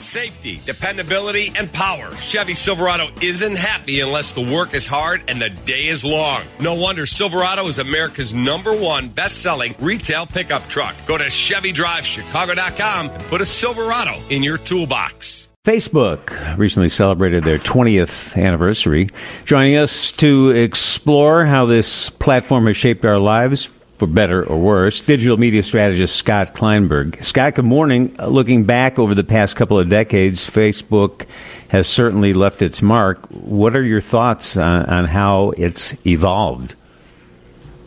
Safety, dependability, and power. Chevy Silverado isn't happy unless the work is hard and the day is long. No wonder Silverado is America's number one best selling retail pickup truck. Go to ChevyDriveChicago.com and put a Silverado in your toolbox. Facebook recently celebrated their 20th anniversary. Joining us to explore how this platform has shaped our lives, for better or worse, digital media strategist Scott Kleinberg. Scott, good morning. Uh, looking back over the past couple of decades, Facebook has certainly left its mark. What are your thoughts on, on how it's evolved?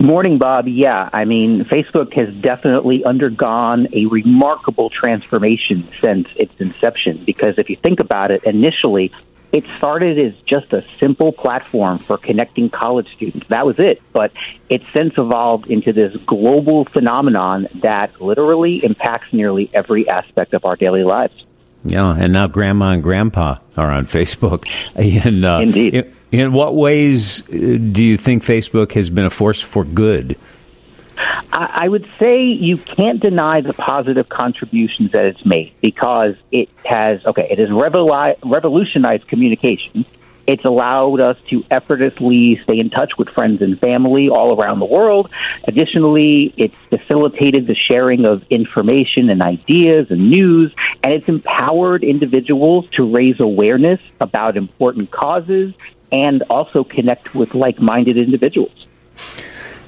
Morning, Bob. Yeah, I mean, Facebook has definitely undergone a remarkable transformation since its inception because if you think about it, initially it started as just a simple platform for connecting college students. That was it. But it's since evolved into this global phenomenon that literally impacts nearly every aspect of our daily lives. Yeah, and now grandma and grandpa are on Facebook. And, uh, Indeed. In, in what ways uh, do you think Facebook has been a force for good? I would say you can't deny the positive contributions that it's made because it has, okay, it has revolutionized communication. It's allowed us to effortlessly stay in touch with friends and family all around the world. Additionally, it's facilitated the sharing of information and ideas and news, and it's empowered individuals to raise awareness about important causes and also connect with like minded individuals.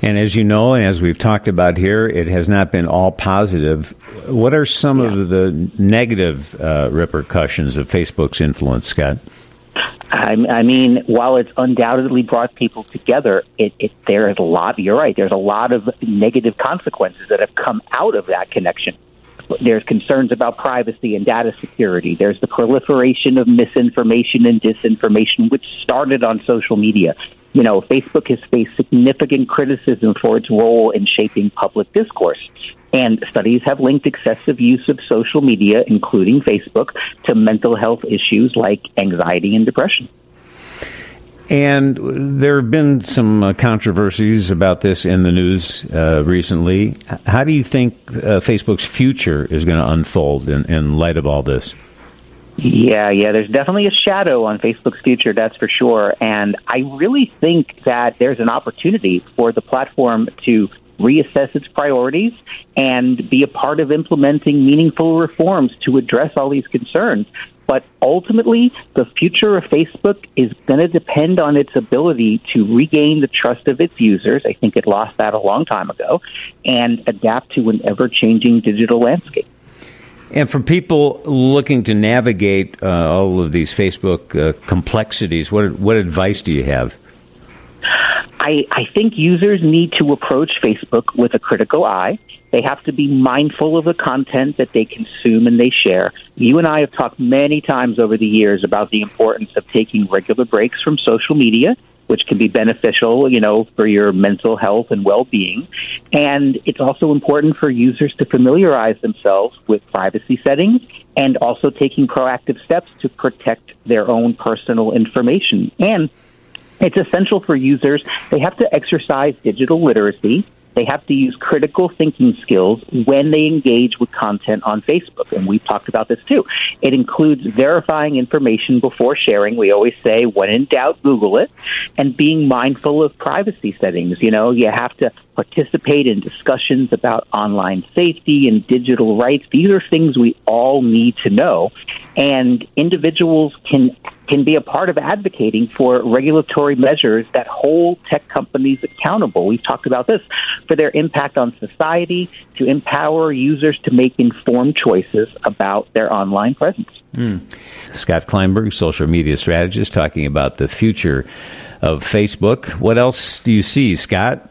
And as you know, and as we've talked about here, it has not been all positive. What are some yeah. of the negative uh, repercussions of Facebook's influence, Scott? I, I mean, while it's undoubtedly brought people together, it, it, there is a lot. You're right. There's a lot of negative consequences that have come out of that connection. There's concerns about privacy and data security. There's the proliferation of misinformation and disinformation, which started on social media you know, Facebook has faced significant criticism for its role in shaping public discourse. And studies have linked excessive use of social media, including Facebook, to mental health issues like anxiety and depression. And there have been some uh, controversies about this in the news uh, recently. How do you think uh, Facebook's future is going to unfold in, in light of all this? Yeah, yeah, there's definitely a shadow on Facebook's future, that's for sure. And I really think that there's an opportunity for the platform to reassess its priorities and be a part of implementing meaningful reforms to address all these concerns. But ultimately, the future of Facebook is going to depend on its ability to regain the trust of its users. I think it lost that a long time ago and adapt to an ever changing digital landscape. And for people looking to navigate uh, all of these Facebook uh, complexities, what what advice do you have? I, I think users need to approach Facebook with a critical eye. They have to be mindful of the content that they consume and they share. You and I have talked many times over the years about the importance of taking regular breaks from social media which can be beneficial, you know, for your mental health and well-being. And it's also important for users to familiarize themselves with privacy settings and also taking proactive steps to protect their own personal information. And it's essential for users. They have to exercise digital literacy they have to use critical thinking skills when they engage with content on Facebook. And we've talked about this too. It includes verifying information before sharing. We always say, when in doubt, Google it. And being mindful of privacy settings. You know, you have to participate in discussions about online safety and digital rights. These are things we all need to know. And individuals can can be a part of advocating for regulatory measures that hold tech companies accountable. We've talked about this for their impact on society to empower users to make informed choices about their online presence. Mm. Scott Kleinberg, social media strategist, talking about the future of Facebook. What else do you see, Scott?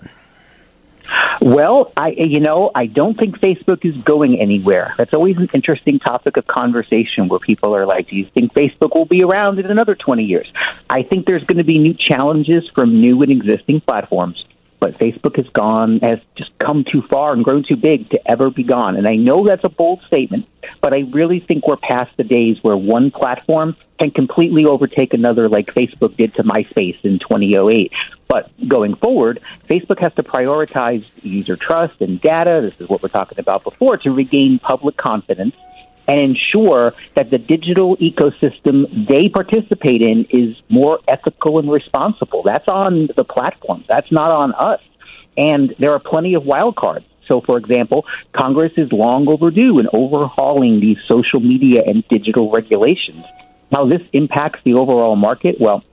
Well, I you know I don't think Facebook is going anywhere. That's always an interesting topic of conversation where people are like, "Do you think Facebook will be around in another twenty years?" I think there's going to be new challenges from new and existing platforms but Facebook has gone has just come too far and grown too big to ever be gone. And I know that's a bold statement, but I really think we're past the days where one platform can completely overtake another like Facebook did to MySpace in 2008. But going forward, Facebook has to prioritize user trust and data. This is what we're talking about before to regain public confidence and ensure that the digital ecosystem they participate in is more ethical and responsible. That's on the platforms. That's not on us. And there are plenty of wild cards. So, for example, Congress is long overdue in overhauling these social media and digital regulations. How this impacts the overall market, well,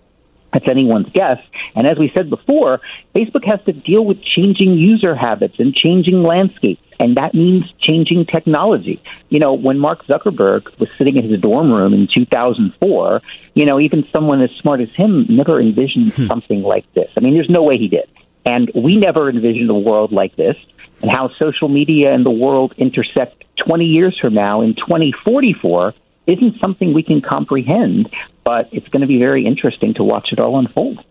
that's anyone's guess. And as we said before, Facebook has to deal with changing user habits and changing landscapes. And that means changing technology. You know, when Mark Zuckerberg was sitting in his dorm room in 2004, you know, even someone as smart as him never envisioned hmm. something like this. I mean, there's no way he did. And we never envisioned a world like this and how social media and the world intersect 20 years from now in 2044 isn't something we can comprehend, but it's going to be very interesting to watch it all unfold.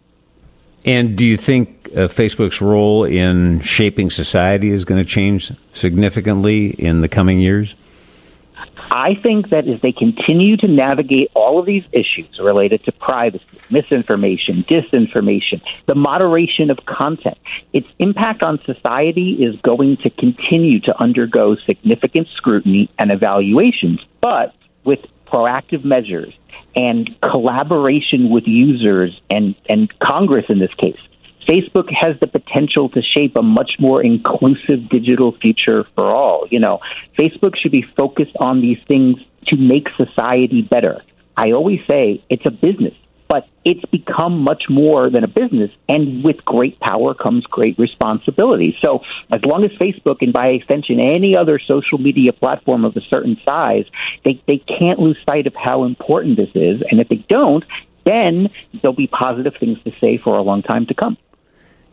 And do you think uh, Facebook's role in shaping society is going to change significantly in the coming years? I think that as they continue to navigate all of these issues related to privacy, misinformation, disinformation, the moderation of content, its impact on society is going to continue to undergo significant scrutiny and evaluations. But with proactive measures and collaboration with users and, and Congress in this case, Facebook has the potential to shape a much more inclusive digital future for all. You know, Facebook should be focused on these things to make society better. I always say it's a business but it's become much more than a business. And with great power comes great responsibility. So as long as Facebook and by extension any other social media platform of a certain size, they, they can't lose sight of how important this is. And if they don't, then there'll be positive things to say for a long time to come.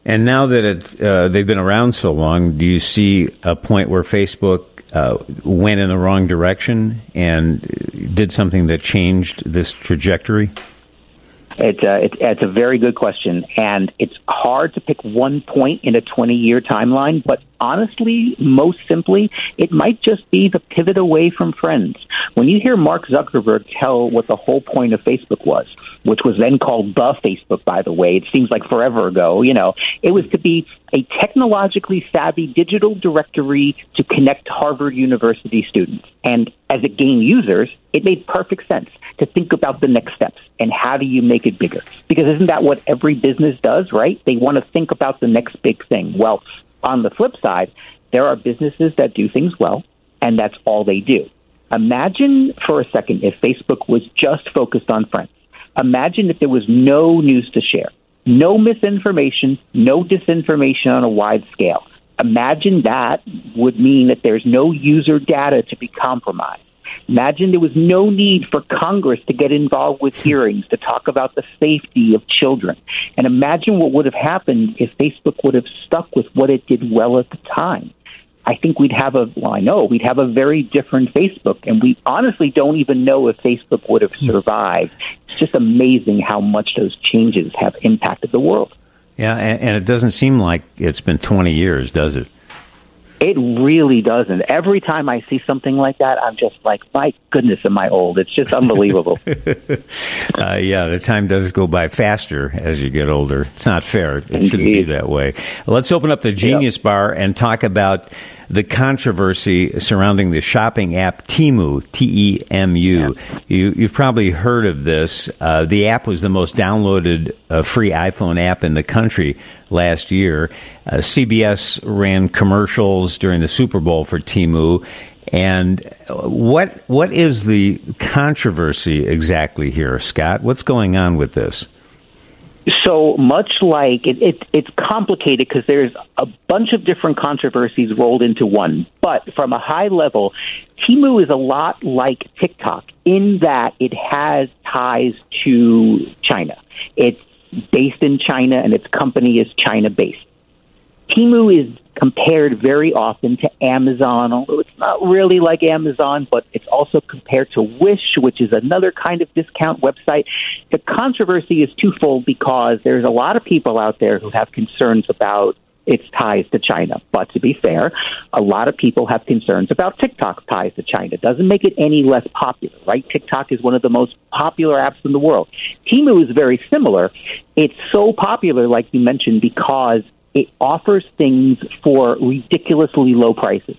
And now that uh, they've been around so long, do you see a point where Facebook uh, went in the wrong direction and did something that changed this trajectory? It's, uh, it, it's a very good question, and it's hard to pick one point in a 20 year timeline, but honestly, most simply, it might just be the pivot away from friends. When you hear Mark Zuckerberg tell what the whole point of Facebook was, which was then called the Facebook, by the way, it seems like forever ago, you know, it was to be a technologically savvy digital directory to connect Harvard University students. And as it gained users, it made perfect sense to think about the next steps and how do you make it bigger? Because isn't that what every business does, right? They want to think about the next big thing. Well, on the flip side, there are businesses that do things well, and that's all they do. Imagine for a second if Facebook was just focused on friends. Imagine if there was no news to share, no misinformation, no disinformation on a wide scale. Imagine that would mean that there's no user data to be compromised. Imagine there was no need for Congress to get involved with hearings to talk about the safety of children. And imagine what would have happened if Facebook would have stuck with what it did well at the time. I think we'd have a, well, I know we'd have a very different Facebook. And we honestly don't even know if Facebook would have survived. It's just amazing how much those changes have impacted the world. Yeah, and, and it doesn't seem like it's been 20 years, does it? It really doesn't. Every time I see something like that, I'm just like, my goodness, am I old? It's just unbelievable. uh, yeah, the time does go by faster as you get older. It's not fair. It Indeed. shouldn't be that way. Let's open up the Genius yep. Bar and talk about the controversy surrounding the shopping app Temu, T E M U. You, have probably heard of this. Uh, the app was the most downloaded uh, free iPhone app in the country last year. Uh, CBS ran commercials during the Super Bowl for Temu. And what what is the controversy exactly here, Scott? What's going on with this? So much like it, it it's complicated because there's a bunch of different controversies rolled into one. But from a high level, Temu is a lot like TikTok in that it has ties to China. It's based in China and its company is China based. Temu is compared very often to Amazon, not really like Amazon, but it's also compared to Wish, which is another kind of discount website. The controversy is twofold because there's a lot of people out there who have concerns about its ties to China. But to be fair, a lot of people have concerns about TikTok's ties to China. Doesn't make it any less popular, right? TikTok is one of the most popular apps in the world. Temu is very similar. It's so popular, like you mentioned, because it offers things for ridiculously low prices.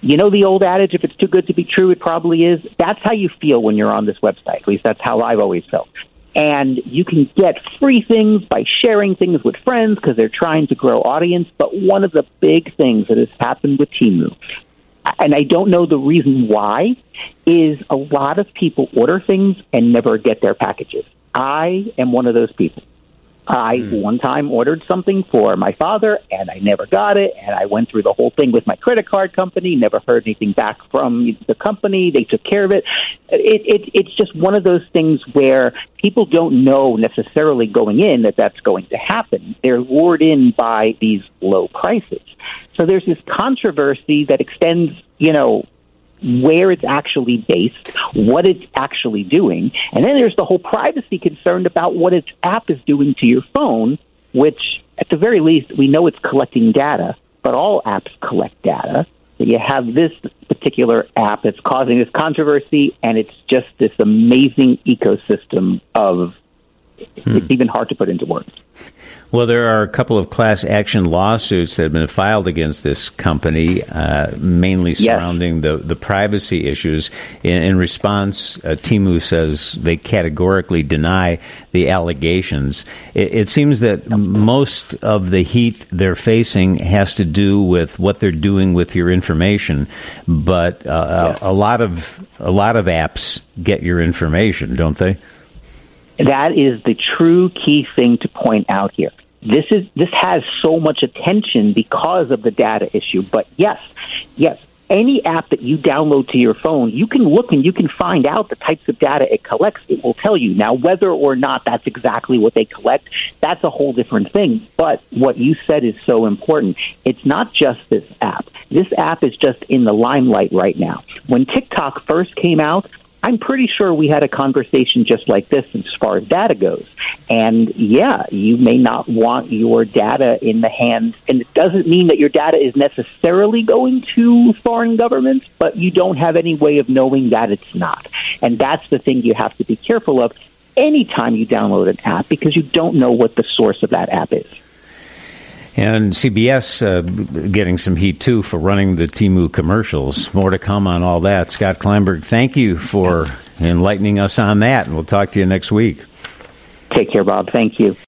You know the old adage, if it's too good to be true, it probably is. That's how you feel when you're on this website. At least that's how I've always felt. And you can get free things by sharing things with friends because they're trying to grow audience. But one of the big things that has happened with Temu, and I don't know the reason why, is a lot of people order things and never get their packages. I am one of those people. I mm. one time ordered something for my father and I never got it. And I went through the whole thing with my credit card company, never heard anything back from the company. They took care of it. it, it it's just one of those things where people don't know necessarily going in that that's going to happen. They're lured in by these low prices. So there's this controversy that extends, you know, where it's actually based, what it's actually doing, and then there's the whole privacy concern about what its app is doing to your phone, which at the very least we know it's collecting data, but all apps collect data. You have this particular app that's causing this controversy, and it's just this amazing ecosystem of hmm. it's even hard to put into words. Well, there are a couple of class action lawsuits that have been filed against this company, uh, mainly surrounding yes. the, the privacy issues. In, in response, uh, Temu says they categorically deny the allegations. It, it seems that most of the heat they're facing has to do with what they're doing with your information, but uh, yes. a, a lot of a lot of apps get your information, don't they? That is the true key thing to point out here. This is this has so much attention because of the data issue. But yes, yes, any app that you download to your phone, you can look and you can find out the types of data it collects. It will tell you. Now, whether or not that's exactly what they collect, that's a whole different thing. But what you said is so important. It's not just this app. This app is just in the limelight right now. When TikTok first came out, I'm pretty sure we had a conversation just like this as far as data goes. And yeah, you may not want your data in the hands, and it doesn't mean that your data is necessarily going to foreign governments, but you don't have any way of knowing that it's not. And that's the thing you have to be careful of anytime you download an app because you don't know what the source of that app is. And CBS uh, getting some heat too for running the Temu commercials. More to come on all that. Scott Kleinberg, thank you for enlightening us on that, and we'll talk to you next week. Take care, Bob. Thank you.